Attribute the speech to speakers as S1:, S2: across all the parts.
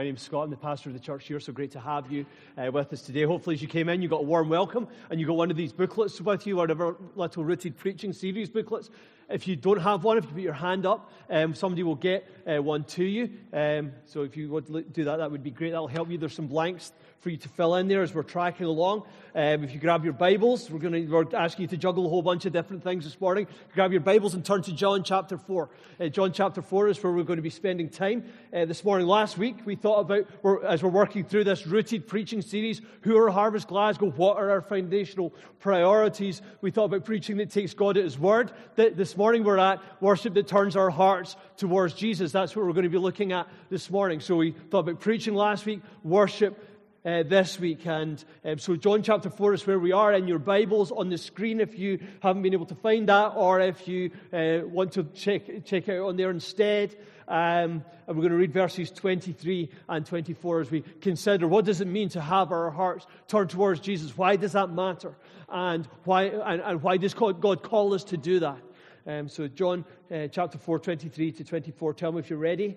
S1: My name's Scott. I'm the pastor of the church here, so great to have you uh, with us today. Hopefully, as you came in, you got a warm welcome and you got one of these booklets with you, one of our little rooted preaching series booklets. If you don't have one, if you put your hand up, um, somebody will get uh, one to you. Um, so if you would do that, that would be great. That'll help you. There's some blanks for you to fill in there as we're tracking along. Um, if you grab your Bibles, we're going to we're asking you to juggle a whole bunch of different things this morning. Grab your Bibles and turn to John chapter 4. Uh, John chapter 4 is where we're going to be spending time uh, this morning. Last week, we thought about, we're, as we're working through this rooted preaching series, who are Harvest Glasgow? What are our foundational priorities? We thought about preaching that takes God at His Word. This morning, we're at worship that turns our hearts towards Jesus. That's what we're going to be looking at this morning. So we thought about preaching last week, worship uh, this week. And um, so, John chapter 4 is where we are in your Bibles on the screen if you haven't been able to find that, or if you uh, want to check, check it out on there instead. Um, and we're going to read verses 23 and 24 as we consider what does it mean to have our hearts turned towards Jesus? Why does that matter? And why, and, and why does God call us to do that? Um, so, John uh, chapter 4, 23 to 24. Tell me if you're ready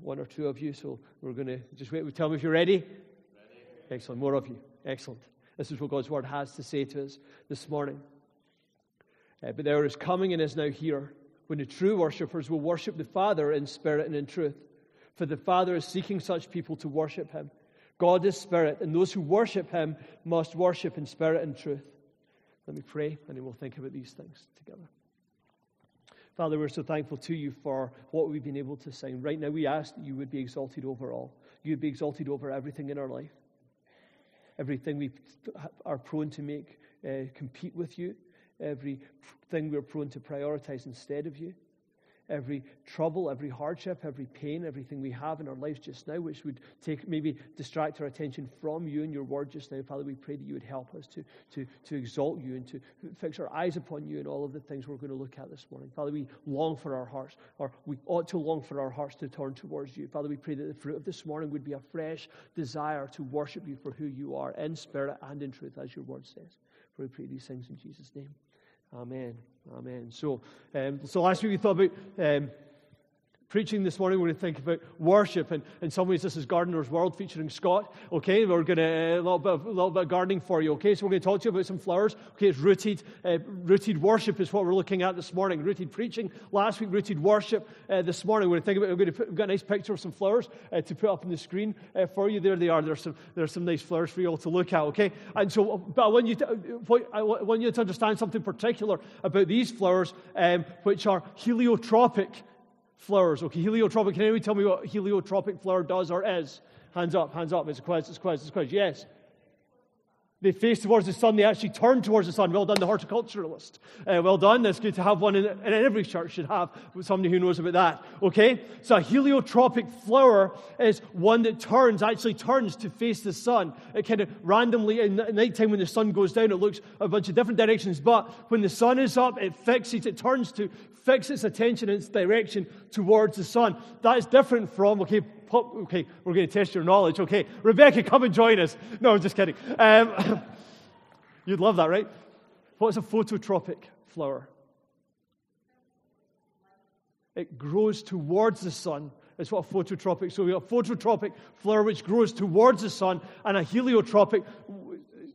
S1: one or two of you, so we're going to just wait. Tell me if you're ready. ready. Excellent. More of you. Excellent. This is what God's word has to say to us this morning. Uh, but there is coming and is now here when the true worshippers will worship the Father in spirit and in truth. For the Father is seeking such people to worship him. God is spirit, and those who worship him must worship in spirit and truth. Let me pray, and then we'll think about these things together. Father, we're so thankful to you for what we've been able to sing. Right now, we ask that you would be exalted over all. You would be exalted over everything in our life. Everything we are prone to make uh, compete with you. Everything we're prone to prioritize instead of you every trouble, every hardship, every pain, everything we have in our lives just now, which would take maybe distract our attention from you and your word just now. Father, we pray that you would help us to, to, to exalt you and to fix our eyes upon you and all of the things we're going to look at this morning. Father, we long for our hearts, or we ought to long for our hearts to turn towards you. Father, we pray that the fruit of this morning would be a fresh desire to worship you for who you are in spirit and in truth, as your word says. For we pray these things in Jesus' name. Amen. Amen. So, um, so last week we thought about um, preaching this morning, we're going to think about worship. And in some ways, this is Gardener's World featuring Scott. Okay, we're going to uh, a little bit, of, a little bit of gardening for you. Okay, so we're going to talk to you about some flowers. Okay, it's rooted, uh, rooted worship is what we're looking at this morning. Rooted preaching last week, rooted worship uh, this morning. We're going to think about. We're going to put, we've got a nice picture of some flowers uh, to put up on the screen uh, for you. There they are. There's some there's some nice flowers for you all to look at. Okay, and so but I want you to, I want you to understand something particular about these flowers, um, which are heliotropic flowers. Okay, heliotropic. Can anyone tell me what heliotropic flower does or is? Hands up, hands up. It's a quiz, it's a quiz, it's a quiz. Yes. They face towards the sun. They actually turn towards the sun. Well done, the horticulturalist. Uh, well done. It's good to have one, in, and every church should have somebody who knows about that. Okay? So a heliotropic flower is one that turns, actually turns to face the sun. It kind of randomly, in nighttime when the sun goes down, it looks a bunch of different directions. But when the sun is up, it fixes, it turns to fix its attention and its direction towards the sun. That is different from, okay, okay, we're going to test your knowledge. Okay, Rebecca, come and join us. No, I'm just kidding. Um, you'd love that, right? What's a phototropic flower? It grows towards the sun. It's what a phototropic. So we have a phototropic flower which grows towards the sun, and a heliotropic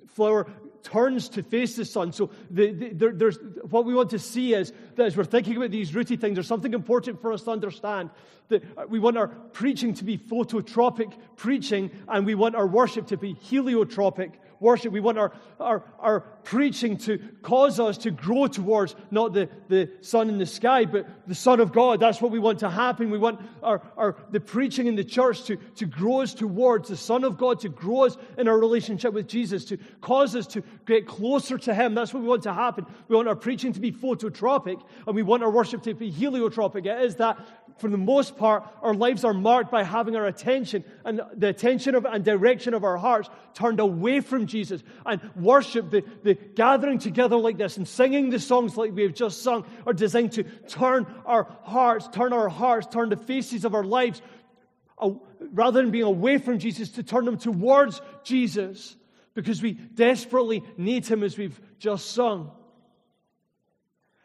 S1: flower turns to face the sun. So the, the, there, there's, what we want to see is that as we're thinking about these rooty things, there's something important for us to understand. That uh, we want our preaching to be phototropic preaching, and we want our worship to be heliotropic worship. We want our, our, our preaching to cause us to grow towards not the, the sun in the sky, but the Son of God. That's what we want to happen. We want our, our, the preaching in the church to, to grow us towards the Son of God, to grow us in our relationship with Jesus, to cause us to get closer to Him. That's what we want to happen. We want our preaching to be phototropic, and we want our worship to be heliotropic. It is that for the most part, our lives are marked by having our attention and the attention of, and direction of our hearts turned away from Jesus. And worship, the, the gathering together like this and singing the songs like we have just sung, are designed to turn our hearts, turn our hearts, turn the faces of our lives, rather than being away from Jesus, to turn them towards Jesus because we desperately need Him as we've just sung.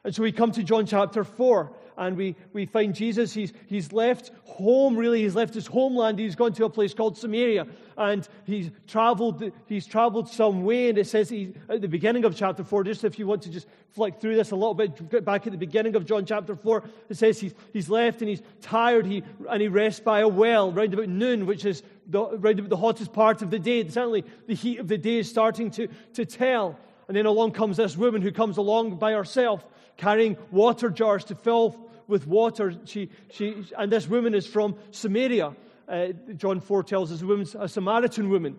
S1: And so we come to John chapter 4. And we, we find Jesus, he's, he's left home, really. He's left his homeland. He's gone to a place called Samaria. And he's traveled, he's traveled some way. And it says he, at the beginning of chapter 4, just if you want to just flick through this a little bit, back at the beginning of John chapter 4, it says he's, he's left and he's tired. He, and he rests by a well round about noon, which is the, round about the hottest part of the day. Certainly the heat of the day is starting to, to tell. And then along comes this woman who comes along by herself, carrying water jars to fill with water. She, she, and this woman is from Samaria. Uh, John 4 tells us a, woman's, a Samaritan woman.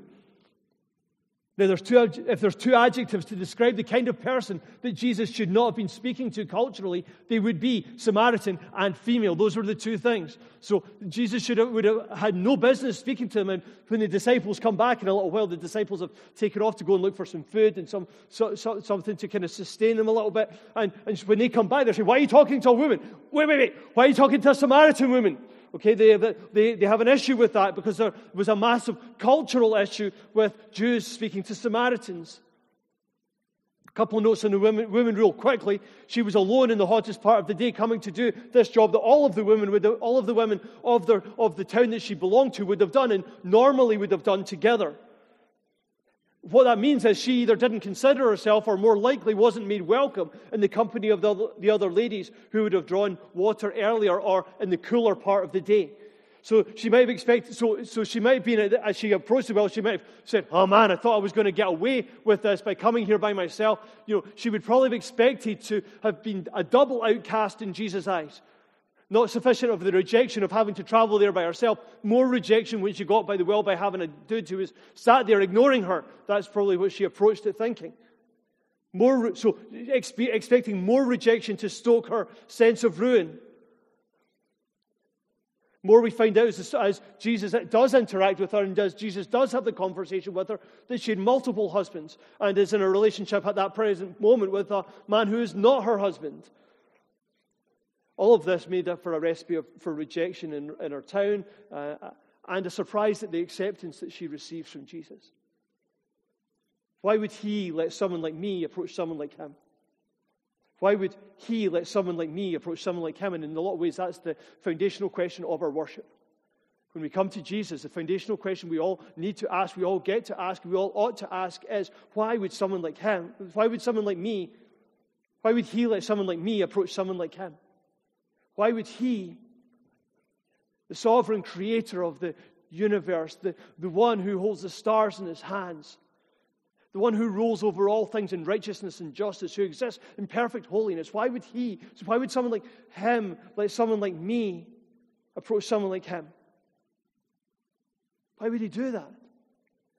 S1: There's two, if there's two adjectives to describe the kind of person that Jesus should not have been speaking to culturally, they would be Samaritan and female. Those were the two things. So Jesus should have, would have had no business speaking to them. And when the disciples come back in a little while, the disciples have taken off to go and look for some food and some, so, so, something to kind of sustain them a little bit. And, and when they come back, they say, Why are you talking to a woman? Wait, wait, wait. Why are you talking to a Samaritan woman? Okay, they, they, they have an issue with that because there was a massive cultural issue with Jews speaking to Samaritans. A couple of notes on the women, women real quickly. She was alone in the hottest part of the day, coming to do this job that all of the women would, all of the women of, their, of the town that she belonged to would have done and normally would have done together. What that means is she either didn't consider herself or more likely wasn't made welcome in the company of the, the other ladies who would have drawn water earlier or in the cooler part of the day. So she might have expected, so, so she might have been, as she approached the well, she might have said, Oh man, I thought I was going to get away with this by coming here by myself. You know, she would probably have expected to have been a double outcast in Jesus' eyes. Not sufficient of the rejection of having to travel there by herself, more rejection when she got by the well by having a dude who was sat there ignoring her. That's probably what she approached it thinking. More, so expecting more rejection to stoke her sense of ruin. More we find out as, as Jesus does interact with her and does Jesus does have the conversation with her that she had multiple husbands and is in a relationship at that present moment with a man who is not her husband. All of this made up for a recipe of, for rejection in, in her town uh, and a surprise at the acceptance that she receives from Jesus. Why would he let someone like me approach someone like him? Why would he let someone like me approach someone like him? And in a lot of ways, that's the foundational question of our worship. When we come to Jesus, the foundational question we all need to ask, we all get to ask, we all ought to ask is why would someone like him, why would someone like me, why would he let someone like me approach someone like him? Why would he, the sovereign creator of the universe, the, the one who holds the stars in his hands, the one who rules over all things in righteousness and justice, who exists in perfect holiness, why would he, so why would someone like him, like someone like me, approach someone like him? Why would he do that?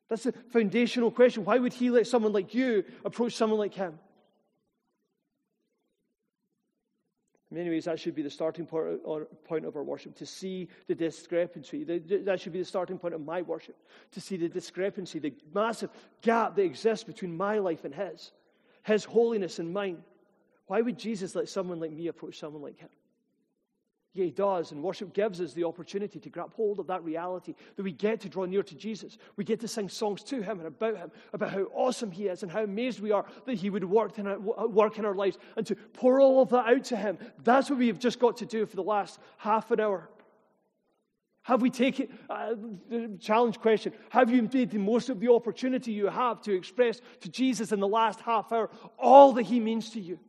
S1: That's the foundational question. Why would he let someone like you approach someone like him? In many ways, that should be the starting point of our worship, to see the discrepancy. That should be the starting point of my worship, to see the discrepancy, the massive gap that exists between my life and His, His holiness and mine. Why would Jesus let someone like me approach someone like Him? Yeah, he does. And worship gives us the opportunity to grab hold of that reality that we get to draw near to Jesus. We get to sing songs to him and about him, about how awesome he is and how amazed we are that he would work in our, work in our lives and to pour all of that out to him. That's what we have just got to do for the last half an hour. Have we taken, uh, the challenge question, have you made the most of the opportunity you have to express to Jesus in the last half hour all that he means to you?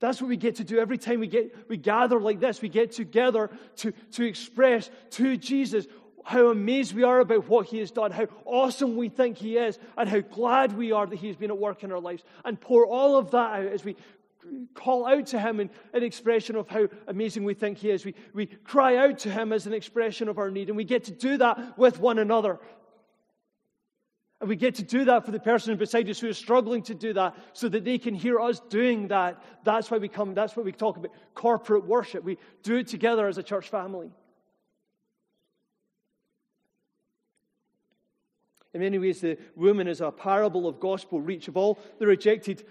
S1: That's what we get to do every time we, get, we gather like this. We get together to, to express to Jesus how amazed we are about what he has done, how awesome we think he is, and how glad we are that he's been at work in our lives. And pour all of that out as we call out to him in an expression of how amazing we think he is. We, we cry out to him as an expression of our need, and we get to do that with one another. And we get to do that for the person beside us who is struggling to do that so that they can hear us doing that. That's why we come, that's what we talk about corporate worship. We do it together as a church family. In many ways, the woman is a parable of gospel reach. Of all the rejected,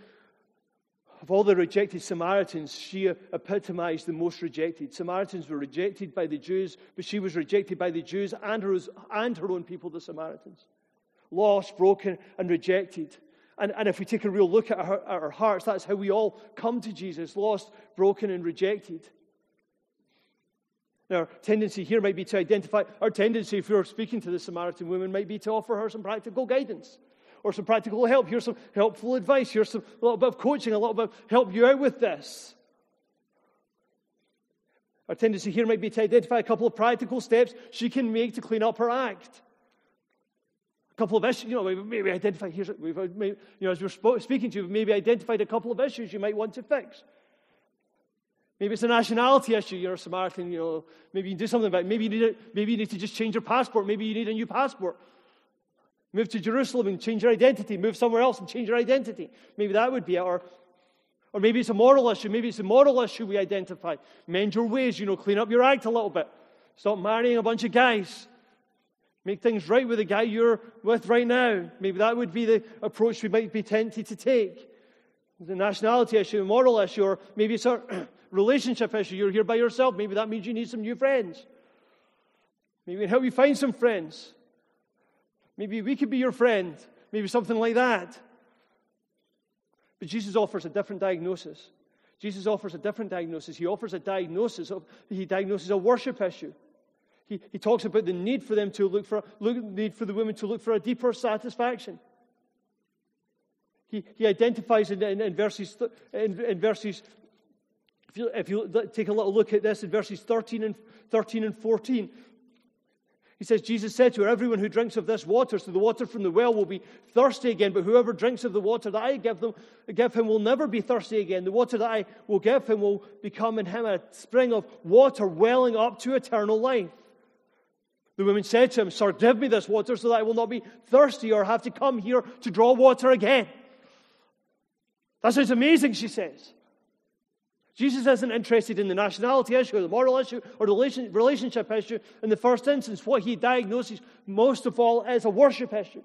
S1: of all the rejected Samaritans, she epitomized the most rejected. Samaritans were rejected by the Jews, but she was rejected by the Jews and her, and her own people, the Samaritans lost, broken, and rejected. And, and if we take a real look at our, at our hearts, that's how we all come to Jesus lost, broken, and rejected. Now, our tendency here might be to identify, our tendency, if we were speaking to the Samaritan woman, might be to offer her some practical guidance or some practical help. Here's some helpful advice. Here's some, a little bit of coaching, a little bit of help you out with this. Our tendency here might be to identify a couple of practical steps she can make to clean up her act. Couple of issues, you know, maybe identify, here's, we've, uh, maybe, you know, as we're speaking to you, maybe identified a couple of issues you might want to fix. Maybe it's a nationality issue. You're a Samaritan, you know, maybe you can do something about it. Maybe you need, a, maybe you need to just change your passport. Maybe you need a new passport. Move to Jerusalem and change your identity. Move somewhere else and change your identity. Maybe that would be it. Or, or maybe it's a moral issue. Maybe it's a moral issue we identify. Mend your ways, you know, clean up your act a little bit. Stop marrying a bunch of guys. Make things right with the guy you're with right now. Maybe that would be the approach we might be tempted to take. The nationality issue, a moral issue, or maybe it's a relationship issue. You're here by yourself. Maybe that means you need some new friends. Maybe we can help you find some friends. Maybe we could be your friend. Maybe something like that. But Jesus offers a different diagnosis. Jesus offers a different diagnosis. He offers a diagnosis of he diagnoses a worship issue. He, he talks about the need for them to look for look, need for the women to look for a deeper satisfaction. He, he identifies in, in, in verses in, in verses if you, if you take a little look at this in verses 13 and 13 and 14, he says, Jesus said to her, Everyone who drinks of this water, so the water from the well, will be thirsty again, but whoever drinks of the water that I give, them, give him will never be thirsty again. The water that I will give him will become in him a spring of water welling up to eternal life. The woman said to him, Sir, give me this water so that I will not be thirsty or have to come here to draw water again. That sounds amazing, she says. Jesus isn't interested in the nationality issue or the moral issue or the relationship issue. In the first instance, what he diagnoses most of all is a worship issue.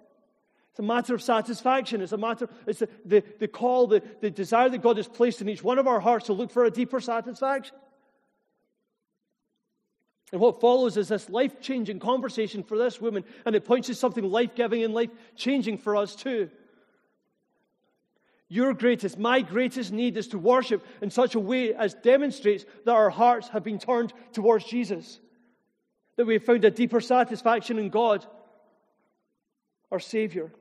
S1: It's a matter of satisfaction. It's a matter, it's the, the, the call, the, the desire that God has placed in each one of our hearts to look for a deeper satisfaction. And what follows is this life changing conversation for this woman, and it points to something life giving and life changing for us too. Your greatest, my greatest need is to worship in such a way as demonstrates that our hearts have been turned towards Jesus, that we have found a deeper satisfaction in God, our Savior.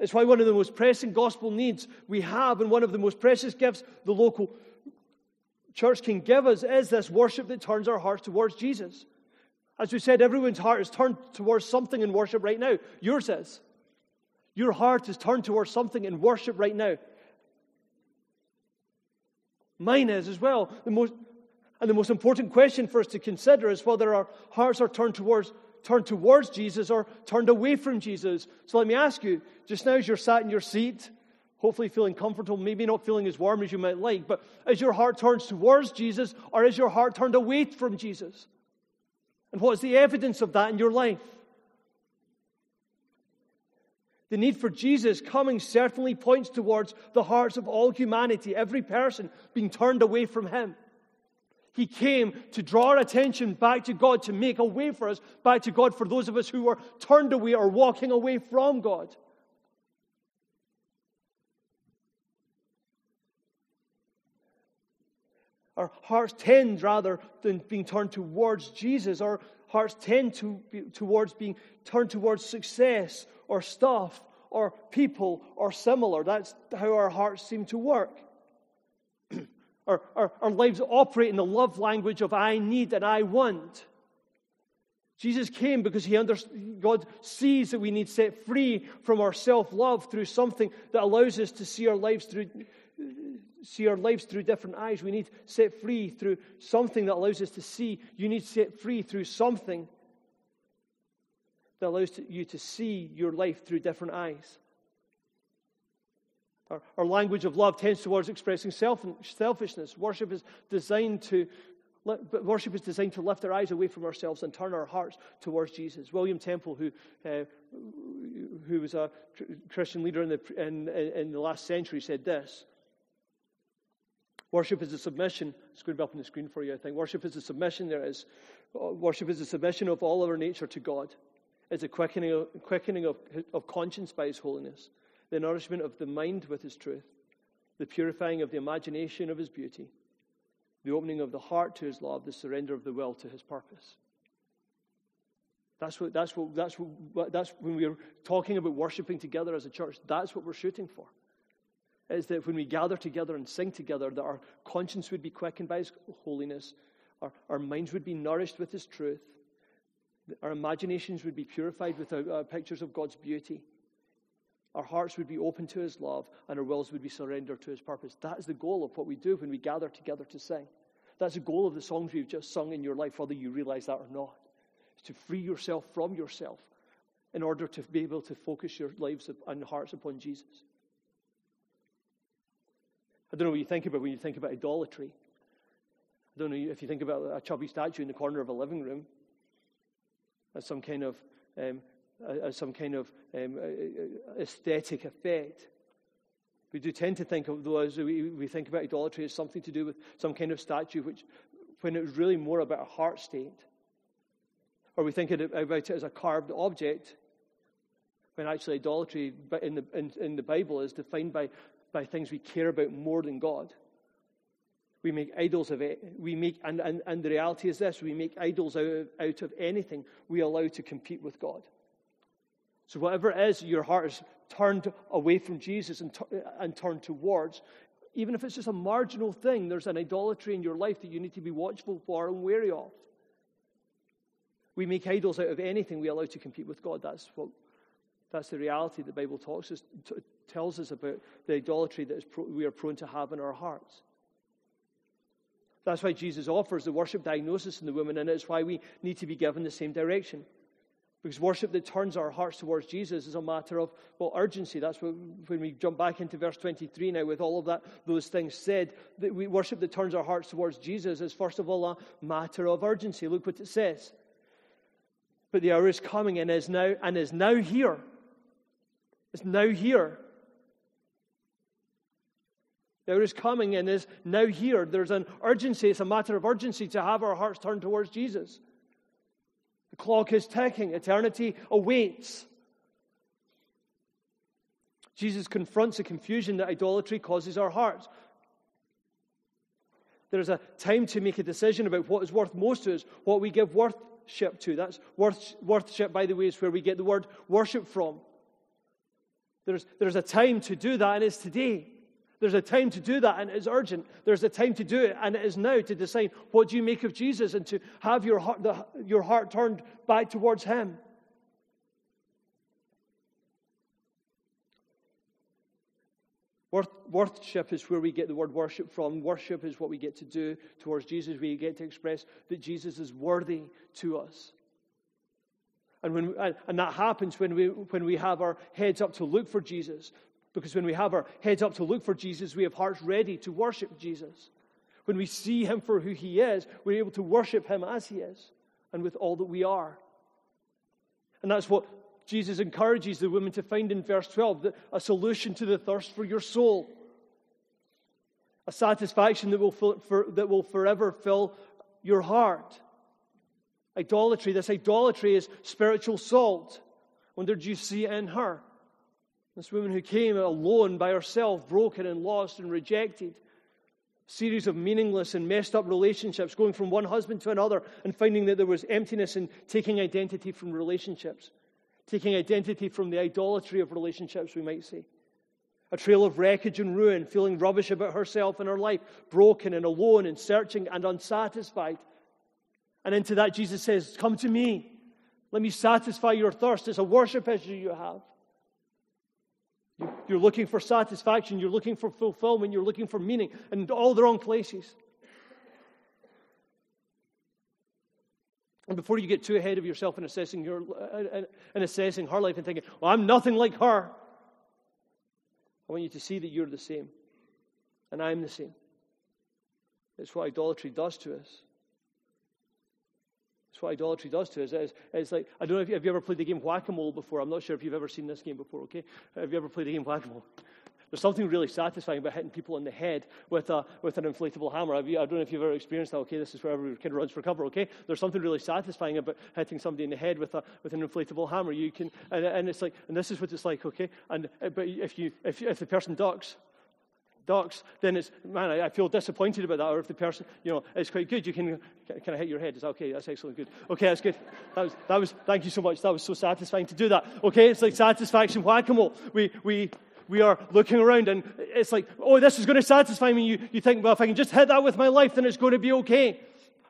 S1: It's why one of the most pressing gospel needs we have, and one of the most precious gifts the local church can give us, is this worship that turns our hearts towards Jesus. As we said, everyone's heart is turned towards something in worship right now. Yours is. Your heart is turned towards something in worship right now. Mine is as well. The most, and the most important question for us to consider is whether our hearts are turned towards, turned towards Jesus or turned away from Jesus. So let me ask you, just now as you're sat in your seat, hopefully feeling comfortable, maybe not feeling as warm as you might like, but is your heart turned towards Jesus or is your heart turned away from Jesus? And what is the evidence of that in your life? The need for Jesus coming certainly points towards the hearts of all humanity, every person being turned away from Him. He came to draw our attention back to God, to make a way for us back to God for those of us who were turned away or walking away from God. Our hearts tend, rather than being turned towards Jesus, our hearts tend to be, towards being turned towards success or stuff or people or similar. That's how our hearts seem to work. our, our, our lives operate in the love language of I need and I want. Jesus came because he under, God sees that we need to set free from our self love through something that allows us to see our lives through see our lives through different eyes. We need set free through something that allows us to see. You need set free through something that allows you to see your life through different eyes. Our, our language of love tends towards expressing self, selfishness. Worship is designed to worship is designed to lift our eyes away from ourselves and turn our hearts towards Jesus. William Temple, who, uh, who was a Christian leader in the, in, in the last century, said this Worship is a submission. Be up on the screen for you, I think. Worship is a submission. There is. Uh, worship is a submission of all our nature to God. It's a quickening, of, quickening of, of conscience by His holiness. the nourishment of the mind with His truth, the purifying of the imagination of His beauty, the opening of the heart to His love, the surrender of the will to His purpose. That's what, that's what, that's what, that's when we're talking about worshiping together as a church, that's what we're shooting for. Is that when we gather together and sing together, that our conscience would be quickened by His holiness, our, our minds would be nourished with His truth, our imaginations would be purified with uh, uh, pictures of God's beauty, our hearts would be open to His love, and our wills would be surrendered to His purpose. That is the goal of what we do when we gather together to sing. That's the goal of the songs you've just sung in your life, whether you realize that or not is to free yourself from yourself in order to be able to focus your lives and hearts upon Jesus. Don't know what you think about when you think about idolatry. I don't know if you think about a chubby statue in the corner of a living room as some kind of um, as some kind of um, aesthetic effect. We do tend to think of those, we, we think about idolatry as something to do with some kind of statue, which, when it was really more about a heart state or we think about it as a carved object, when actually idolatry in the, in, in the Bible is defined by, by things we care about more than God. We make idols of it. We make, and, and, and the reality is this we make idols out of, out of anything we allow to compete with God. So, whatever it is your heart is turned away from Jesus and, and turned towards, even if it's just a marginal thing, there's an idolatry in your life that you need to be watchful for and wary of. We make idols out of anything we allow to compete with God. That's what that's the reality the Bible talks us, t- tells us about the idolatry that we are prone to have in our hearts. That's why Jesus offers the worship diagnosis in the woman, and it's why we need to be given the same direction. Because worship that turns our hearts towards Jesus is a matter of, well, urgency. That's what, when we jump back into verse 23 now, with all of that, those things said, that we worship that turns our hearts towards Jesus is, first of all, a matter of urgency. Look what it says. But the hour is coming and is now and is now here. It's now here. The hour is coming and is now here. There's an urgency. It's a matter of urgency to have our hearts turned towards Jesus. The clock is ticking. Eternity awaits. Jesus confronts the confusion that idolatry causes our hearts. There is a time to make a decision about what is worth most to us, what we give worship to. That's worth, worship, by the way, is where we get the word worship from. There's, there's a time to do that, and it's today. There's a time to do that, and it's urgent. There's a time to do it, and it is now to decide what do you make of Jesus and to have your heart, the, your heart turned back towards Him. Worship is where we get the word worship from. Worship is what we get to do towards Jesus. We get to express that Jesus is worthy to us. And, when, and that happens when we, when we have our heads up to look for Jesus. Because when we have our heads up to look for Jesus, we have hearts ready to worship Jesus. When we see him for who he is, we're able to worship him as he is and with all that we are. And that's what Jesus encourages the woman to find in verse 12 a solution to the thirst for your soul, a satisfaction that will, for, that will forever fill your heart. Idolatry, this idolatry is spiritual salt. Wonder, did you see it in her? This woman who came alone by herself, broken and lost and rejected. A series of meaningless and messed up relationships, going from one husband to another and finding that there was emptiness and taking identity from relationships taking identity from the idolatry of relationships, we might say. A trail of wreckage and ruin, feeling rubbish about herself and her life, broken and alone and searching and unsatisfied. And into that, Jesus says, Come to me. Let me satisfy your thirst. It's a worship issue you have. You're looking for satisfaction, you're looking for fulfillment, you're looking for meaning, and all the wrong places. And before you get too ahead of yourself in assessing, your, in assessing her life and thinking, well, I'm nothing like her, I want you to see that you're the same. And I'm the same. It's what idolatry does to us. It's what idolatry does to us. It's, it's like, I don't know if you, have you ever played the game Whack a Mole before? I'm not sure if you've ever seen this game before, okay? Have you ever played the game Whack a Mole? There's something really satisfying about hitting people in the head with, a, with an inflatable hammer. I don't know if you've ever experienced that. Okay, this is where every kid runs for cover. Okay, there's something really satisfying about hitting somebody in the head with, a, with an inflatable hammer. You can, and, and it's like, and this is what it's like. Okay, and but if you if, if the person ducks, ducks, then it's, man, I, feel disappointed about that. Or if the person, you know, it's quite good, you can, can I hit your head? Is that okay? That's excellent, good. Okay, that's good. That was, that was, thank you so much. That was so satisfying to do that. Okay, it's like satisfaction whack-a-mole. We, we, we are looking around and it's like, oh, this is going to satisfy me. You, you think, well, if I can just hit that with my life, then it's going to be okay.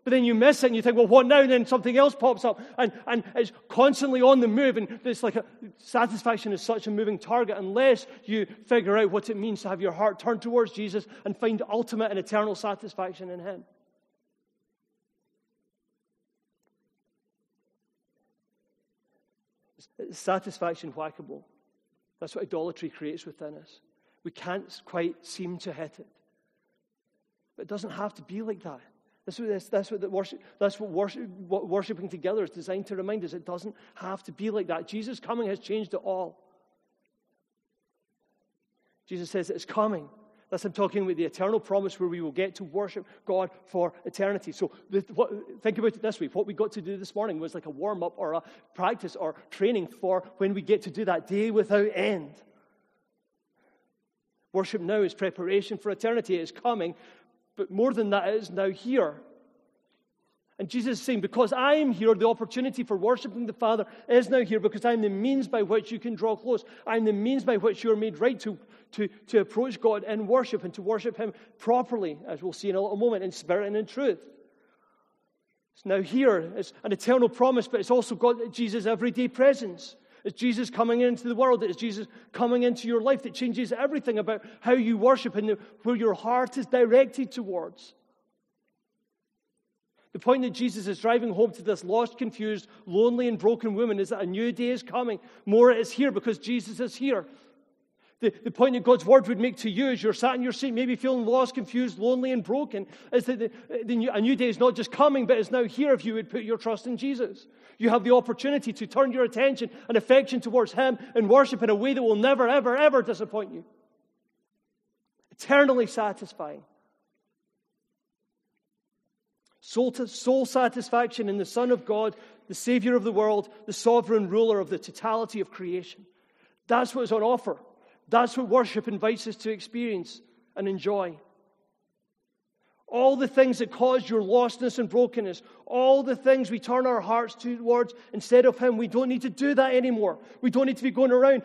S1: But then you miss it and you think, well, what now? And then something else pops up. And, and it's constantly on the move. And it's like a, satisfaction is such a moving target unless you figure out what it means to have your heart turned towards Jesus and find ultimate and eternal satisfaction in Him. Satisfaction whack-a-mole. That's what idolatry creates within us. We can't quite seem to hit it. But it doesn't have to be like that. That's what, that's, what, worship, that's what, worship, what worshiping together is designed to remind us. It doesn't have to be like that. Jesus' coming has changed it all. Jesus says it's coming. That's him talking about the eternal promise where we will get to worship God for eternity. So the, what, think about it this way. What we got to do this morning was like a warm up or a practice or training for when we get to do that day without end. Worship now is preparation for eternity. It is coming, but more than that, it is now here. And Jesus is saying, Because I am here, the opportunity for worshiping the Father is now here because I'm the means by which you can draw close. I'm the means by which you are made right to, to, to approach God in worship and to worship Him properly, as we'll see in a little moment, in spirit and in truth. It's now here. It's an eternal promise, but it's also got Jesus' everyday presence. It's Jesus coming into the world. It's Jesus coming into your life that changes everything about how you worship and where your heart is directed towards. The point that Jesus is driving home to this lost, confused, lonely, and broken woman is that a new day is coming. More is here because Jesus is here. The, the point that God's word would make to you as you're sat in your seat, maybe feeling lost, confused, lonely, and broken, is that the, the new, a new day is not just coming, but is now here if you would put your trust in Jesus. You have the opportunity to turn your attention and affection towards Him and worship in a way that will never, ever, ever disappoint you. Eternally satisfying. Soul, to, soul satisfaction in the Son of God, the Savior of the world, the sovereign ruler of the totality of creation. That's what is on offer. That's what worship invites us to experience and enjoy. All the things that cause your lostness and brokenness, all the things we turn our hearts towards instead of Him, we don't need to do that anymore. We don't need to be going around.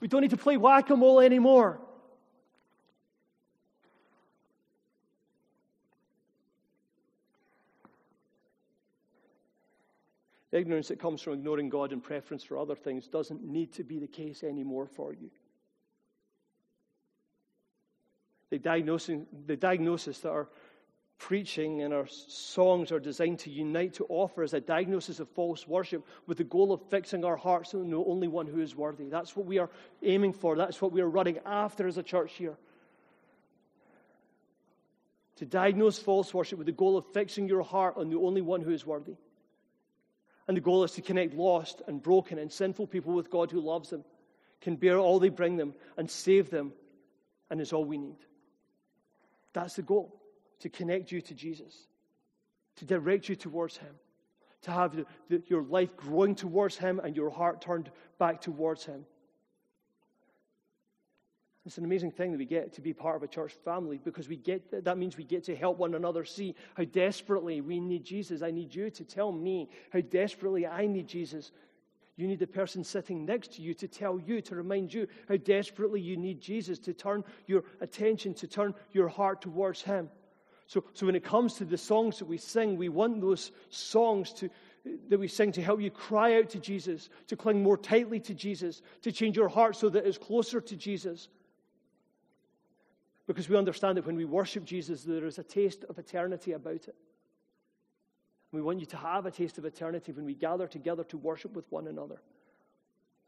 S1: We don't need to play whack a mole anymore. The ignorance that comes from ignoring God and preference for other things doesn't need to be the case anymore for you. The, diagnosing, the diagnosis that our preaching and our songs are designed to unite to offer as a diagnosis of false worship with the goal of fixing our hearts on the only one who is worthy. That's what we are aiming for. That's what we are running after as a church here. To diagnose false worship with the goal of fixing your heart on the only one who is worthy. And the goal is to connect lost and broken and sinful people with God who loves them, can bear all they bring them, and save them, and is all we need. That's the goal to connect you to Jesus, to direct you towards Him, to have the, the, your life growing towards Him and your heart turned back towards Him. It's an amazing thing that we get to be part of a church family because we get that means we get to help one another see how desperately we need Jesus. I need you to tell me how desperately I need Jesus. You need the person sitting next to you to tell you, to remind you how desperately you need Jesus, to turn your attention, to turn your heart towards Him. So, so when it comes to the songs that we sing, we want those songs to, that we sing to help you cry out to Jesus, to cling more tightly to Jesus, to change your heart so that it's closer to Jesus. Because we understand that when we worship Jesus, there is a taste of eternity about it. We want you to have a taste of eternity when we gather together to worship with one another.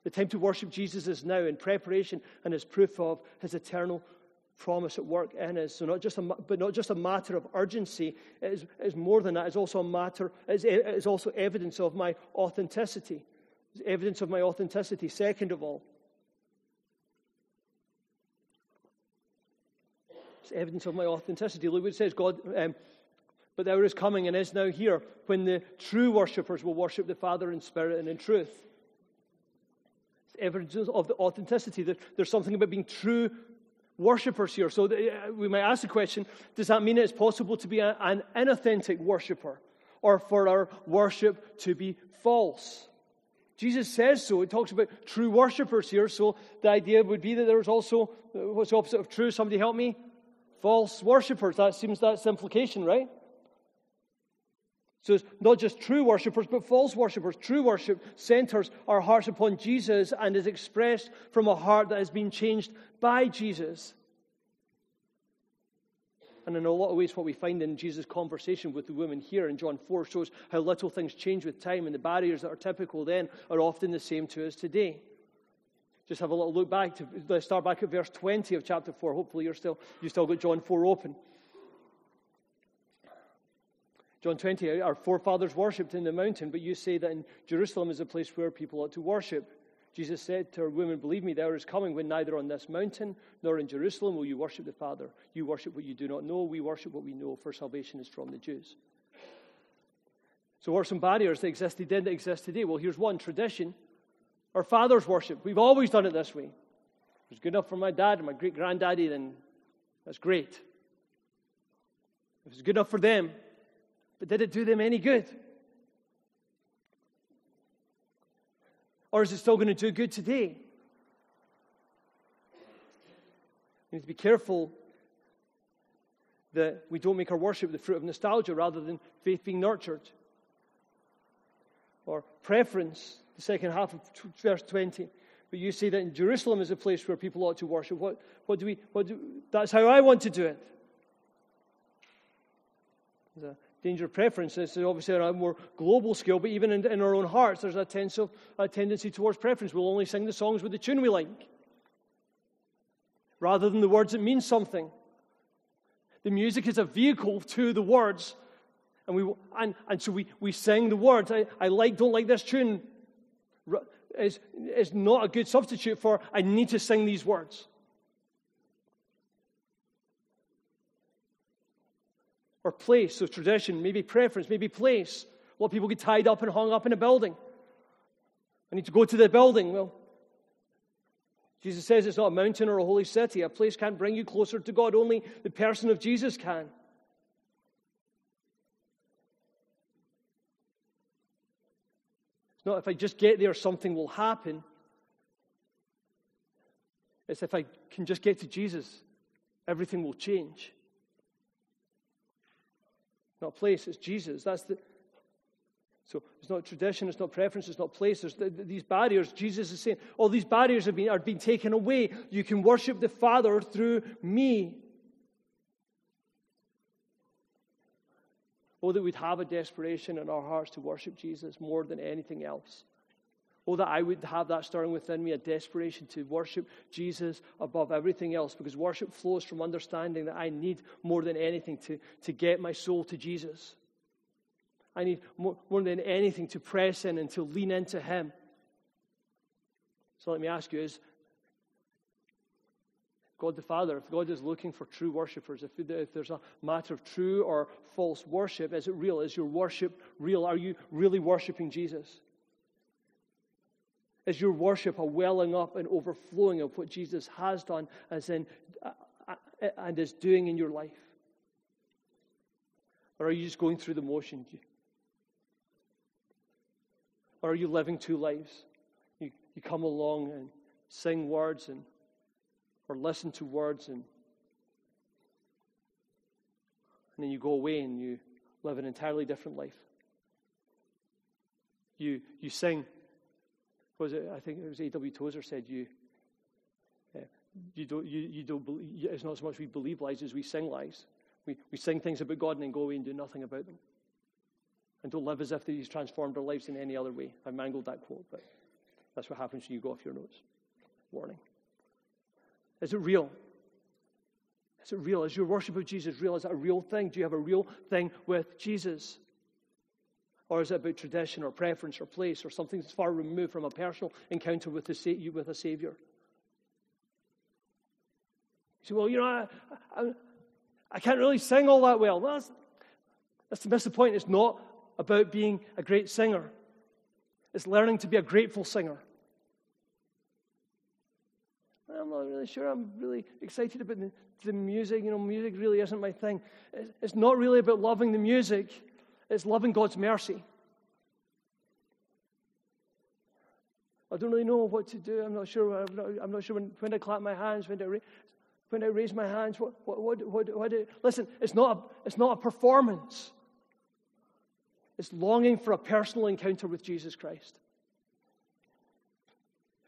S1: The time to worship Jesus is now in preparation and as proof of his eternal promise at work in us. So not just a, but not just a matter of urgency. It is, it is more than that. It's also a matter, it is, also evidence of my authenticity. It's evidence of my authenticity. Second of all, It's evidence of my authenticity. Look what it says God, um, but the hour is coming and is now here when the true worshippers will worship the Father in spirit and in truth. It's evidence of the authenticity. There's something about being true worshippers here. So uh, we might ask the question does that mean it's possible to be an inauthentic worshipper or for our worship to be false? Jesus says so. It talks about true worshippers here. So the idea would be that there's also, uh, what's the opposite of true? Somebody help me? False worshippers. That seems that's the implication, right? So it's not just true worshippers, but false worshippers. True worship centers our hearts upon Jesus and is expressed from a heart that has been changed by Jesus. And in a lot of ways, what we find in Jesus' conversation with the woman here in John 4 shows how little things change with time, and the barriers that are typical then are often the same to us today. Just have a little look back to let's start back at verse 20 of chapter 4. Hopefully you're still you still got John 4 open. John 20, our forefathers worshipped in the mountain, but you say that in Jerusalem is a place where people ought to worship. Jesus said to her, Women, believe me, the hour is coming when neither on this mountain nor in Jerusalem will you worship the Father. You worship what you do not know. We worship what we know, for salvation is from the Jews. So, what are some barriers that existed then that exist today? Well, here's one tradition. Our fathers worship. We've always done it this way. It was good enough for my dad and my great granddaddy, then that's great. If it's good enough for them, but did it do them any good? Or is it still going to do good today? We need to be careful that we don't make our worship the fruit of nostalgia rather than faith being nurtured. Or preference, the second half of verse 20. But you say that in Jerusalem is a place where people ought to worship. What, what do we, what do, that's how I want to do it. There's a danger of preference. This is obviously on a more global scale, but even in, in our own hearts, there's a, tendency, a tendency towards preference. We'll only sing the songs with the tune we like, rather than the words that mean something. The music is a vehicle to the words, and, we, and, and so we, we sing the words. I, I like, don't like this tune. Is, is not a good substitute for I need to sing these words. Or place, so tradition, maybe preference, maybe place. A lot of people get tied up and hung up in a building. I need to go to the building. Well, Jesus says it's not a mountain or a holy city. A place can't bring you closer to God. Only the person of Jesus can. It's not if I just get there, something will happen. It's if I can just get to Jesus, everything will change not place, it's Jesus. That's the. So it's not tradition, it's not preference, it's not place. There's the, these barriers. Jesus is saying, all these barriers have been, are being taken away. You can worship the Father through me. Oh, that we'd have a desperation in our hearts to worship Jesus more than anything else. Oh, that I would have that stirring within me, a desperation to worship Jesus above everything else, because worship flows from understanding that I need more than anything to, to get my soul to Jesus. I need more, more than anything to press in and to lean into Him. So let me ask you is God the Father, if God is looking for true worshippers, if, if there's a matter of true or false worship, is it real? Is your worship real? Are you really worshiping Jesus? Is your worship a welling up and overflowing of what Jesus has done as in, uh, uh, and is doing in your life? Or are you just going through the motions? Or are you living two lives? You, you come along and sing words and or listen to words and, and then you go away and you live an entirely different life. You, you sing was it? I think it was A.W. Tozer said you. Uh, you don't. You, you don't. Believe, it's not so much we believe lies as we sing lies. We we sing things about God and then go away and do nothing about them, and don't live as if He's transformed our lives in any other way. I mangled that quote, but that's what happens when you go off your notes. Warning. Is it real? Is it real? Is your worship of Jesus real? Is that a real thing? Do you have a real thing with Jesus? Or is it about tradition or preference or place or something that's far removed from a personal encounter with, the, with a Savior? You say, well, you know, I, I, I can't really sing all that well. well that's, that's to miss the point. It's not about being a great singer, it's learning to be a grateful singer. I'm not really sure I'm really excited about the, the music. You know, music really isn't my thing. It's, it's not really about loving the music, it's loving God's mercy. I don't really know what to do. I'm not sure. I'm not, I'm not sure when, when I clap my hands, when I, when I raise my hands. What, what, what, what, what do, listen, it's not, a, it's not a performance. It's longing for a personal encounter with Jesus Christ.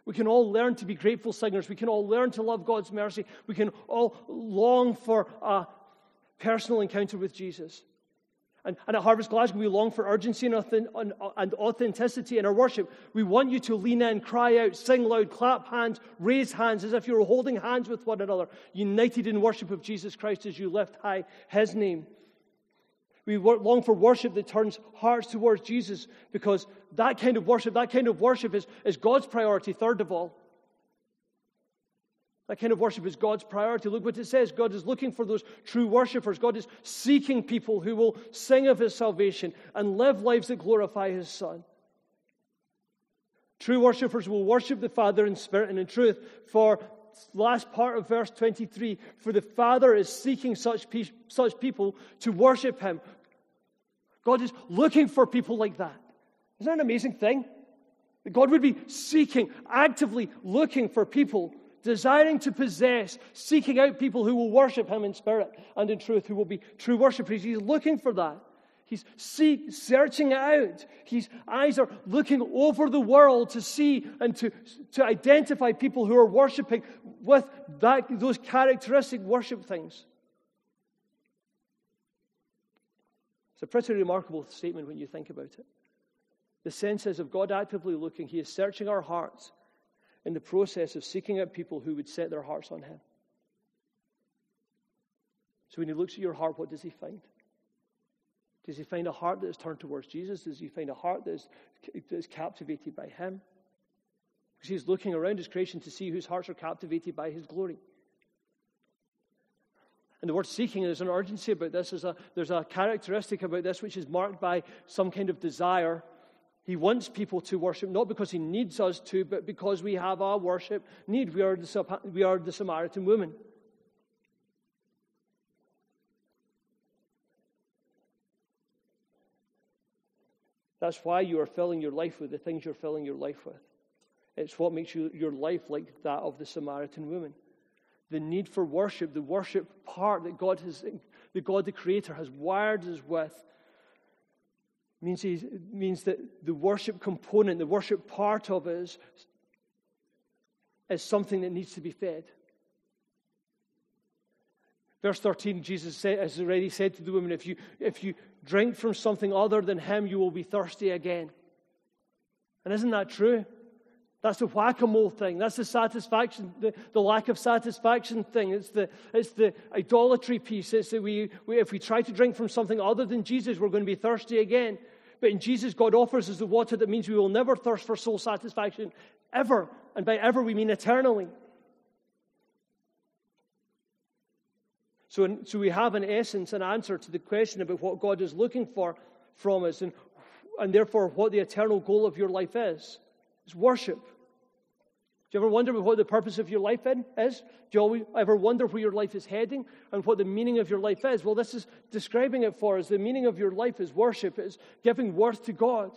S1: We can all learn to be grateful singers. We can all learn to love God's mercy. We can all long for a personal encounter with Jesus. And, and, at Harvest Glasgow, we long for urgency and, authenticity in our worship. We want you to lean in, cry out, sing loud, clap hands, raise hands as if you were holding hands with one another, united in worship of Jesus Christ as you lift high his name. We long for worship that turns hearts towards Jesus because that kind of worship, that kind of worship is, is God's priority, third of all. That kind of worship is God's priority. Look what it says God is looking for those true worshippers. God is seeking people who will sing of his salvation and live lives that glorify his Son. True worshippers will worship the Father in spirit and in truth. For last part of verse 23 for the Father is seeking such, pe- such people to worship him. God is looking for people like that. Isn't that an amazing thing? That God would be seeking, actively looking for people desiring to possess, seeking out people who will worship him in spirit and in truth, who will be true worshippers. He's looking for that. He's searching it out. His eyes are looking over the world to see and to, to identify people who are worshiping with that, those characteristic worship things. It's a pretty remarkable statement when you think about it. The sense is of God actively looking, He is searching our hearts in the process of seeking out people who would set their hearts on Him. So when He looks at your heart, what does He find? Does He find a heart that is turned towards Jesus? Does He find a heart that is, that is captivated by Him? Because He's looking around His creation to see whose hearts are captivated by His glory. And the word seeking, there's an urgency about this. There's a, there's a characteristic about this which is marked by some kind of desire he wants people to worship, not because he needs us to, but because we have our worship need. We are the, we are the Samaritan woman. That's why you are filling your life with the things you're filling your life with. It's what makes you, your life like that of the Samaritan woman. The need for worship, the worship part that God has, the God the Creator has wired us with, means, means that the worship component, the worship part of us, is something that needs to be fed. Verse 13, Jesus said, has already said to the woman, if you, if you drink from something other than Him, you will be thirsty again. And isn't that true? That's the whack a mole thing. That's the satisfaction, the, the lack of satisfaction thing. It's the, it's the idolatry piece. It's that we, we, if we try to drink from something other than Jesus, we're going to be thirsty again. But in Jesus, God offers us the water that means we will never thirst for soul satisfaction ever. And by ever, we mean eternally. So, so we have, in essence, an answer to the question about what God is looking for from us and, and therefore what the eternal goal of your life is. It's worship. Do you ever wonder what the purpose of your life is? Do you ever wonder where your life is heading and what the meaning of your life is? Well, this is describing it for us. The meaning of your life is worship, is giving worth to God.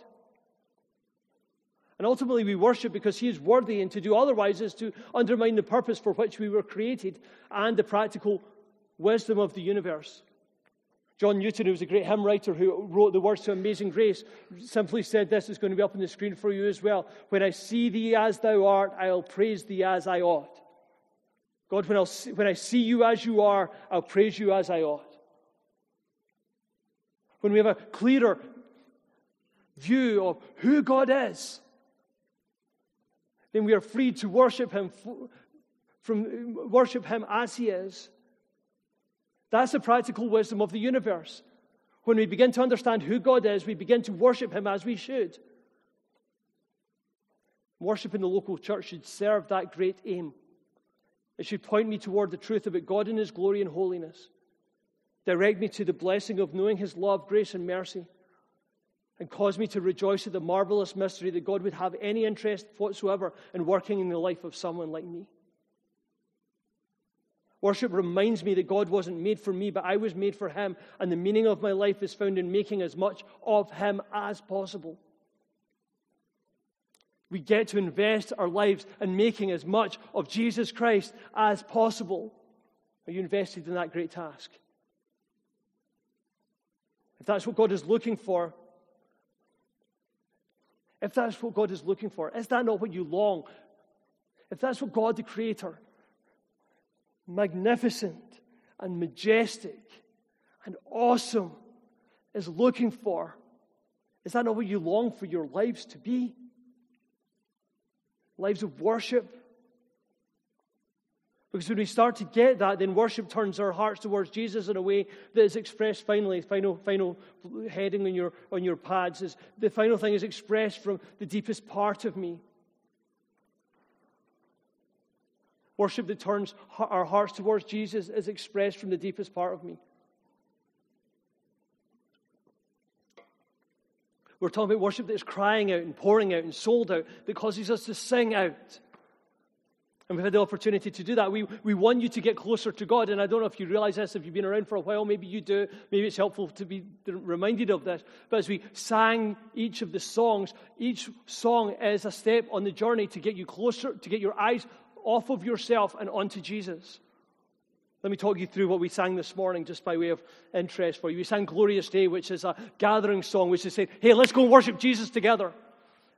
S1: And ultimately, we worship because He is worthy, and to do otherwise is to undermine the purpose for which we were created and the practical wisdom of the universe. John Newton, who was a great hymn writer who wrote the words to Amazing Grace, simply said this is going to be up on the screen for you as well. When I see thee as thou art, I'll praise thee as I ought. God, when, I'll, when I see you as you are, I'll praise you as I ought. When we have a clearer view of who God is, then we are free to worship Him from worship Him as He is that's the practical wisdom of the universe. When we begin to understand who God is, we begin to worship Him as we should. Worship in the local church should serve that great aim. It should point me toward the truth about God and His glory and holiness. Direct me to the blessing of knowing His love, grace, and mercy. And cause me to rejoice at the marvelous mystery that God would have any interest whatsoever in working in the life of someone like me. Worship reminds me that God wasn't made for me, but I was made for Him, and the meaning of my life is found in making as much of Him as possible. We get to invest our lives in making as much of Jesus Christ as possible. Are you invested in that great task? If that's what God is looking for, if that's what God is looking for, is that not what you long? If that's what God the Creator, magnificent and majestic and awesome, is looking for, is that not what you long for your lives to be? Lives of worship, because when we start to get that, then worship turns our hearts towards Jesus in a way that is expressed finally. Final, final heading on your, on your pads is the final thing is expressed from the deepest part of me. Worship that turns our hearts towards Jesus is expressed from the deepest part of me. We're talking about worship that is crying out and pouring out and sold out that causes us to sing out. And we've had the opportunity to do that. We, we want you to get closer to God. And I don't know if you realize this, if you've been around for a while, maybe you do. Maybe it's helpful to be reminded of this. But as we sang each of the songs, each song is a step on the journey to get you closer, to get your eyes off of yourself and onto Jesus. Let me talk you through what we sang this morning, just by way of interest for you. We sang Glorious Day, which is a gathering song, which is saying, hey, let's go worship Jesus together.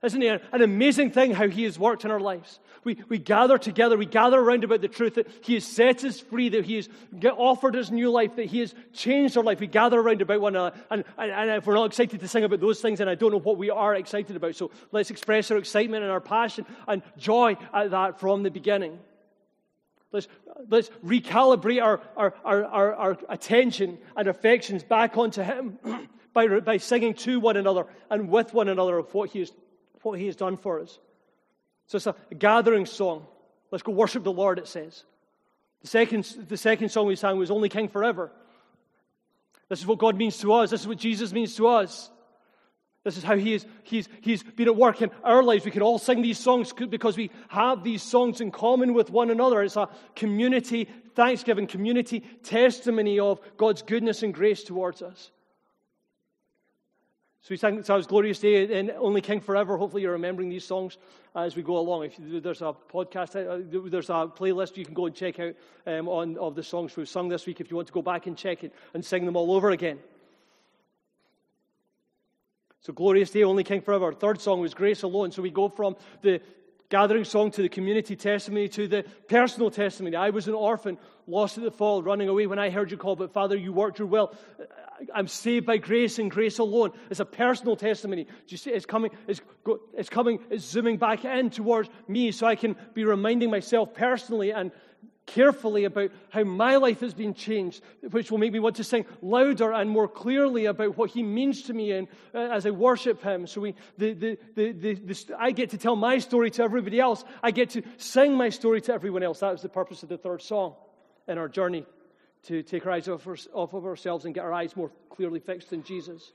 S1: Isn't it an amazing thing how He has worked in our lives? We, we gather together, we gather around about the truth that He has set us free, that He has offered us new life, that He has changed our life. We gather around about one another. And, and, and if we're not excited to sing about those things, then I don't know what we are excited about. So let's express our excitement and our passion and joy at that from the beginning. Let's, let's recalibrate our, our, our, our, attention and affections back onto Him by, by singing to one another and with one another of what He has what he has done for us. So it's a, gathering song. Let's go worship the Lord, it says. The second, the second song we sang was Only King Forever. This is what God means to us. This is what Jesus means to us. This is how he is, he's, he's been at work in our lives. We can all sing these songs because we have these songs in common with one another. It's a community thanksgiving, community testimony of God's goodness and grace towards us. So we sang "It's Glorious Day and Only King Forever. Hopefully, you're remembering these songs as we go along. If there's a podcast, uh, there's a playlist you can go and check out um, on of the songs we've sung this week if you want to go back and check it and sing them all over again. So, Glorious Day, Only King Forever. Third song was Grace Alone. So we go from the gathering song to the community testimony to the personal testimony. I was an orphan, lost at the fall, running away when I heard you call, but Father, you worked your will. I'm saved by grace and grace alone. It's a personal testimony. Do you see? It's coming, it's, it's coming, it's zooming back in towards me so I can be reminding myself personally and carefully about how my life has been changed, which will make me want to sing louder and more clearly about what He means to me and, uh, as I worship Him. So we, the, the, the, the, I get to tell my story to everybody else. I get to sing my story to everyone else. That was the purpose of the third song in our journey to take our eyes off, off of ourselves and get our eyes more clearly fixed in Jesus.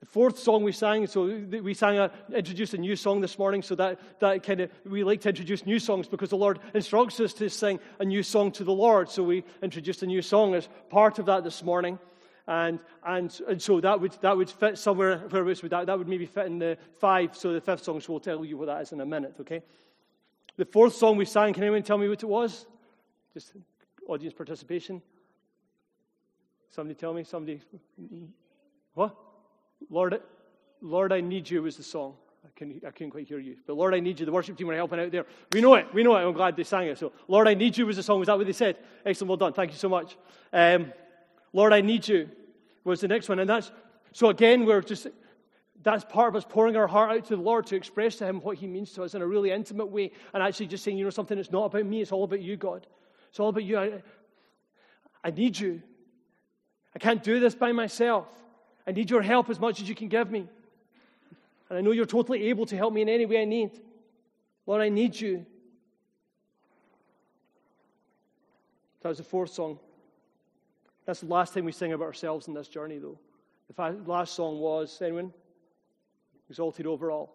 S1: The fourth song we sang, so we sang a, introduced a new song this morning, so that, that kind of, we like to introduce new songs because the Lord instructs us to sing a new song to the Lord. So we introduced a new song as part of that this morning. And, and, and so that would, that would fit somewhere, where would that, that would maybe fit in the five, so the fifth song, so we'll tell you what that is in a minute, okay? The fourth song we sang, can anyone tell me what it was? Just audience participation. Somebody tell me, somebody. What? Lord, Lord, I need you was the song. I couldn't, I couldn't quite hear you. But Lord, I need you. The worship team were helping out there. We know it. We know it. I'm glad they sang it. So, Lord, I need you was the song. Was that what they said? Excellent. Well done. Thank you so much. Um, Lord, I need you was the next one. And that's, so again, we're just, that's part of us pouring our heart out to the Lord to express to Him what He means to us in a really intimate way and actually just saying, you know, something that's not about me, it's all about you, God. It's all about you. I, I need you. I can't do this by myself. I need your help as much as you can give me. And I know you're totally able to help me in any way I need. Lord, I need you. That was the fourth song. That's the last time we sing about ourselves in this journey, though. The last song was, anyone? Exalted over all.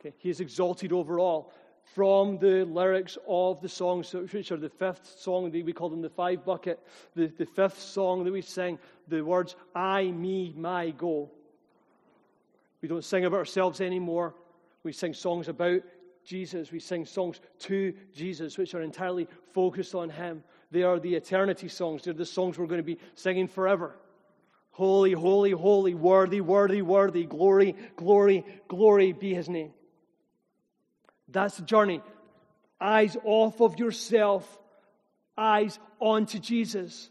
S1: Okay, he is exalted over all. From the lyrics of the songs, which are the fifth song, we call them the five bucket, the, the fifth song that we sing, the words, I, me, my, go. We don't sing about ourselves anymore. We sing songs about Jesus. We sing songs to Jesus, which are entirely focused on Him. They are the eternity songs. They're the songs we're going to be singing forever. Holy, holy, holy, worthy, worthy, worthy, glory, glory, glory be His name. That's the journey. Eyes off of yourself, eyes onto Jesus.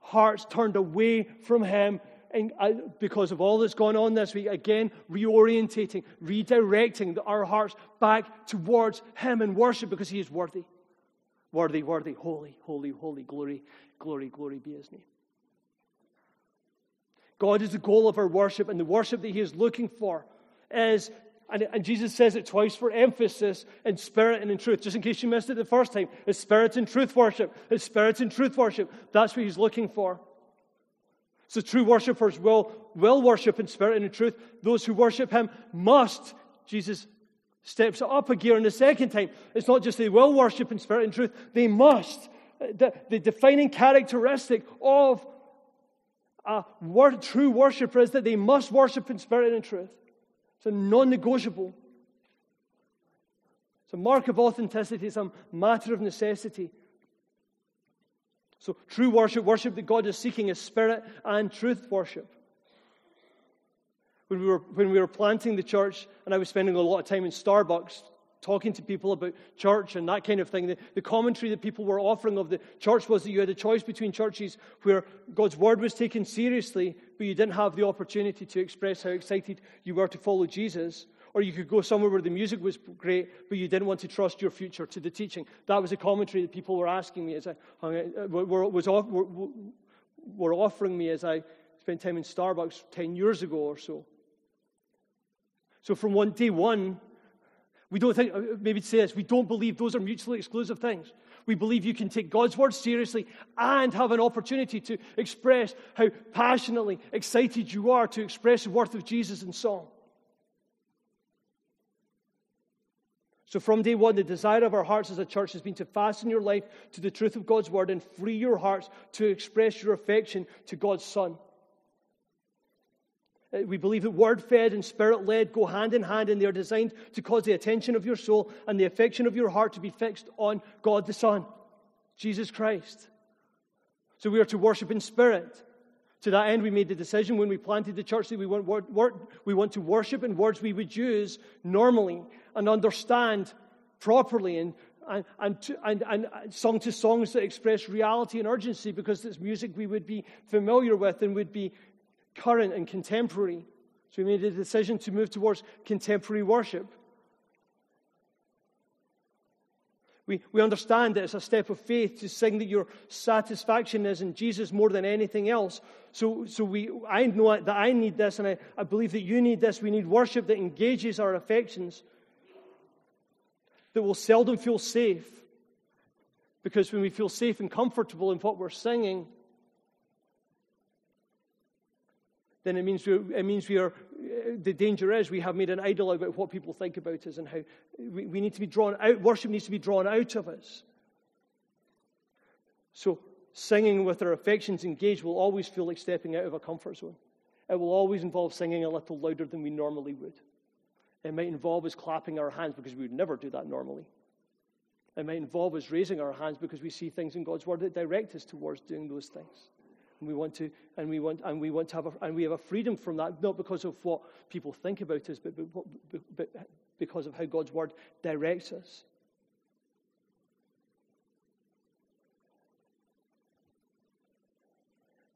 S1: Hearts turned away from Him and uh, because of all that's gone on this week, again, reorientating, redirecting our hearts back towards Him in worship because He is worthy. Worthy, worthy, holy, holy, holy, glory, glory, glory be His name. God is the goal of our worship, and the worship that He is looking for is, and, and Jesus says it twice for emphasis, in spirit and in truth. Just in case you missed it the first time, it's spirit and truth worship. It's spirit and truth worship. That's what He's looking for. So true worshippers will, will worship in spirit and in truth. Those who worship him must. Jesus steps up a gear in the second time. It's not just they will worship in spirit and truth, they must. The, the defining characteristic of a word, true worshiper is that they must worship in spirit and in truth. It's a non negotiable. It's a mark of authenticity, it's a matter of necessity. So, true worship, worship that God is seeking, is spirit and truth worship. When we, were, when we were planting the church, and I was spending a lot of time in Starbucks talking to people about church and that kind of thing, the, the commentary that people were offering of the church was that you had a choice between churches where God's word was taken seriously, but you didn't have the opportunity to express how excited you were to follow Jesus, or you could go somewhere where the music was great, but you didn't want to trust your future to the teaching. That was a commentary that people were asking me as I hung out, uh, were, was off, were, were offering me as I spent time in Starbucks 10 years ago or so. So from one day one, we don't think, uh, maybe say this, we don't believe those are mutually exclusive things. We believe you can take God's word seriously and have an opportunity to express how passionately excited you are to express the worth of Jesus in song. So, from day one, the desire of our hearts as a church has been to fasten your life to the truth of God's word and free your hearts to express your affection to God's Son. Uh, we believe that word fed and spirit led go hand in hand, and they are designed to cause the attention of your soul and the affection of your heart to be fixed on God the Son, Jesus Christ. So, we are to worship in spirit. To that end, we made the decision when we planted the church that we want, word, word, we want to worship in words we would use normally and understand properly and, and, and, to, and, and sung to songs that express reality and urgency because it's music we would be familiar with and would be current and contemporary. So we made a decision to move towards contemporary worship. We, we understand that it's a step of faith to sing that your satisfaction is in Jesus more than anything else. So, so we, I know that I need this, and I, I believe that you need this. We need worship that engages our affections, that will seldom feel safe. Because when we feel safe and comfortable in what we're singing, then it means, we, it means we are, uh, the danger is we have made an idol about what people think about us and how we, we need to be drawn out. Worship needs to be drawn out of us. So, singing with our affections engaged will always feel like stepping out of a comfort zone. It will always involve singing a little louder than we normally would. It might involve us clapping our hands because we would never do that normally. It might involve us raising our hands because we see things in God's Word that direct us towards doing those things. And we want to, and we want, and we want to have, a, and we have a freedom from that, not because of what people think about us, but, but, but because of how God's word directs us.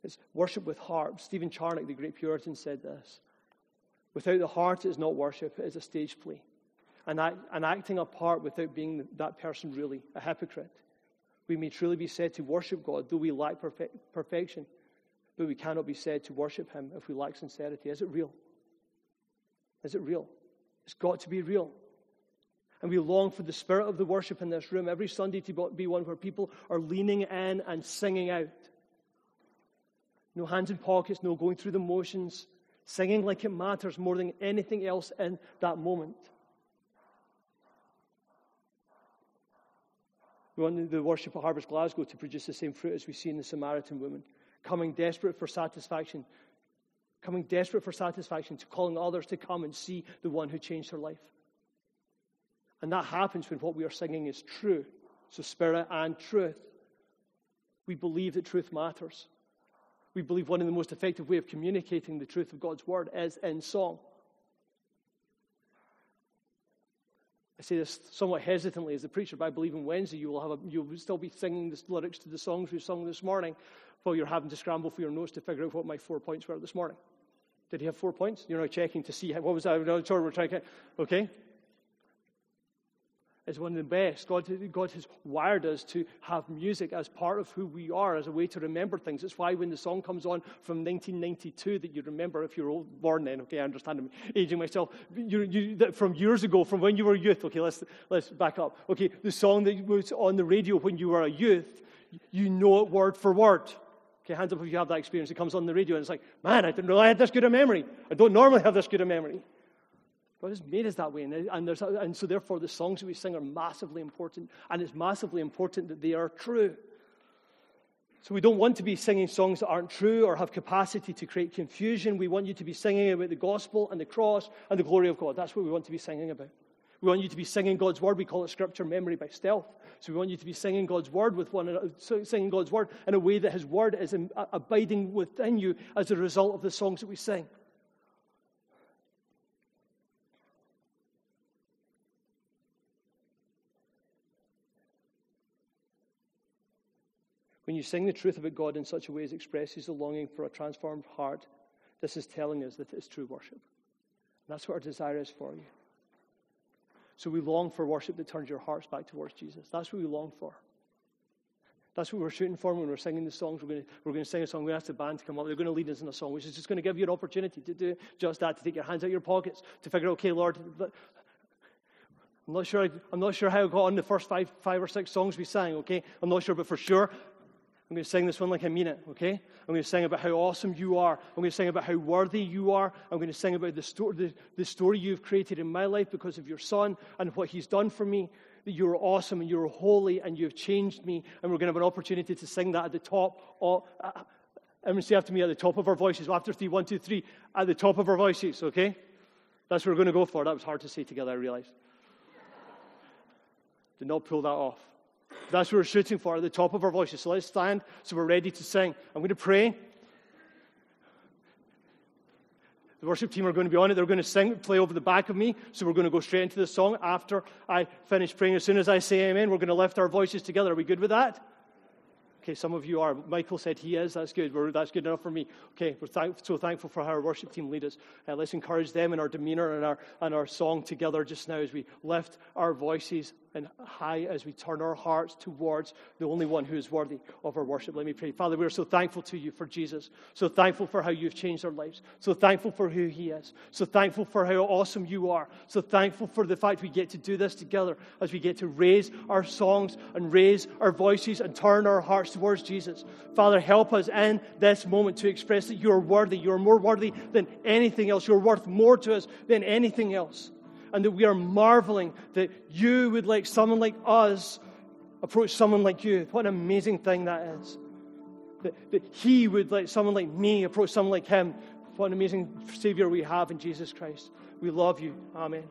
S1: It's worship with heart. Stephen Charnock, the great Puritan, said this. Without the heart, it is not worship, it is a stage play. And, act, and acting a part without being that person really, a hypocrite. We may truly be said to worship God, though we lack perfect, perfection. But we cannot be said to worship Him if we lack sincerity. Is it real? Is it real? It's got to be real. And we long for the spirit of the worship in this room every Sunday to be one where people are leaning in and singing out. No hands in pockets, no going through the motions, singing like it matters more than anything else in that moment. We want the worship at Harvest Glasgow to produce the same fruit as we see in the Samaritan woman, coming desperate for satisfaction, coming desperate for satisfaction, to calling others to come and see the one who changed her life. And that happens when what we are singing is true. So, spirit and truth. We believe that truth matters. We believe one of the most effective way of communicating the truth of God's word is in song. I say this somewhat hesitantly as a preacher, but I believe in Wednesday you will have a, you'll still be singing the lyrics to the songs we sung this morning while you're having to scramble for your notes to figure out what my four points were this morning. Did he have four points? You're now checking to see how, what was that? Sorry, we're trying to. Okay It's one of the best. God, God has wired us to have music as part of who we are, as a way to remember things. It's why when the song comes on from 1992 that you remember, if you're old, born then, okay, I understand I'm aging myself, you, you, from years ago, from when you were a youth, okay, let's, let's back up. Okay, the song that was on the radio when you were a youth, you know it word for word. Okay, hands up if you have that experience. It comes on the radio and it's like, man, I didn't know I had this good a memory. I don't normally have this good a memory. God has made us that way. And, and, and so, therefore, the songs that we sing are massively important. And it's massively important that they are true. So, we don't want to be singing songs that aren't true or have capacity to create confusion. We want you to be singing about the gospel and the cross and the glory of God. That's what we want to be singing about. We want you to be singing God's word. We call it scripture memory by stealth. So we want you to be singing God's word with one uh, another, singing God's word in a way that His word is abiding within you as a result of the songs that we sing. When you sing the truth about God in such a way as expresses the longing for a transformed heart, this is telling us that it's true worship. And that's what our desire is for you. So we long for worship that turns your hearts back towards Jesus. That's what we long for. That's what we're shooting for when we're singing the songs. We're going, to, we're going to sing a song. We're ask the band to come up. They're going to lead us in a song, which is just going to give you an opportunity to do just that, to take your hands out of your pockets, to figure out, okay, Lord, I'm not sure, I'm not sure how I got on the first five, five or six songs we sang, okay? I'm not sure, but for sure, I'm going to sing this one like I mean it, okay? I'm going to sing about how awesome you are. I'm going to sing about how worthy you are. I'm going to sing about the, sto- the, the story you've created in my life because of your son and what he's done for me. That you're awesome and you're holy and you've changed me. And we're going to have an opportunity to sing that at the top. Of, uh, everyone say after me at the top of our voices. After three, one, two, three, at the top of our voices, okay? That's what we're going to go for. That was hard to say together, I realized. Did not pull that off. That's what we're shooting for at the top of our voices. So let's stand so we're ready to sing. I'm going to pray. The worship team are going to be on it. They're going to sing, play over the back of me. So we're going to go straight into the song after I finish praying. As soon as I say amen, we're going to lift our voices together. Are we good with that? Okay, some of you are. Michael said he is. That's good. We're, that's good enough for me. Okay, we're thank, so thankful for how our worship team lead us. Uh, let's encourage them in our demeanor and our, and our song together just now as we lift our voices and high as we turn our hearts towards the only one who is worthy of our worship. Let me pray. Father, we are so thankful to you for Jesus. So thankful for how you've changed our lives. So thankful for who he is. So thankful for how awesome you are. So thankful for the fact we get to do this together as we get to raise our songs and raise our voices and turn our hearts towards Jesus. Father, help us in this moment to express that you are worthy. You are more worthy than anything else. You're worth more to us than anything else and that we are marveling that you would let someone like us approach someone like you. What an amazing thing that is. That, that he would let someone like me approach someone like him. What an amazing Savior we have in Jesus Christ. We love you. Amen.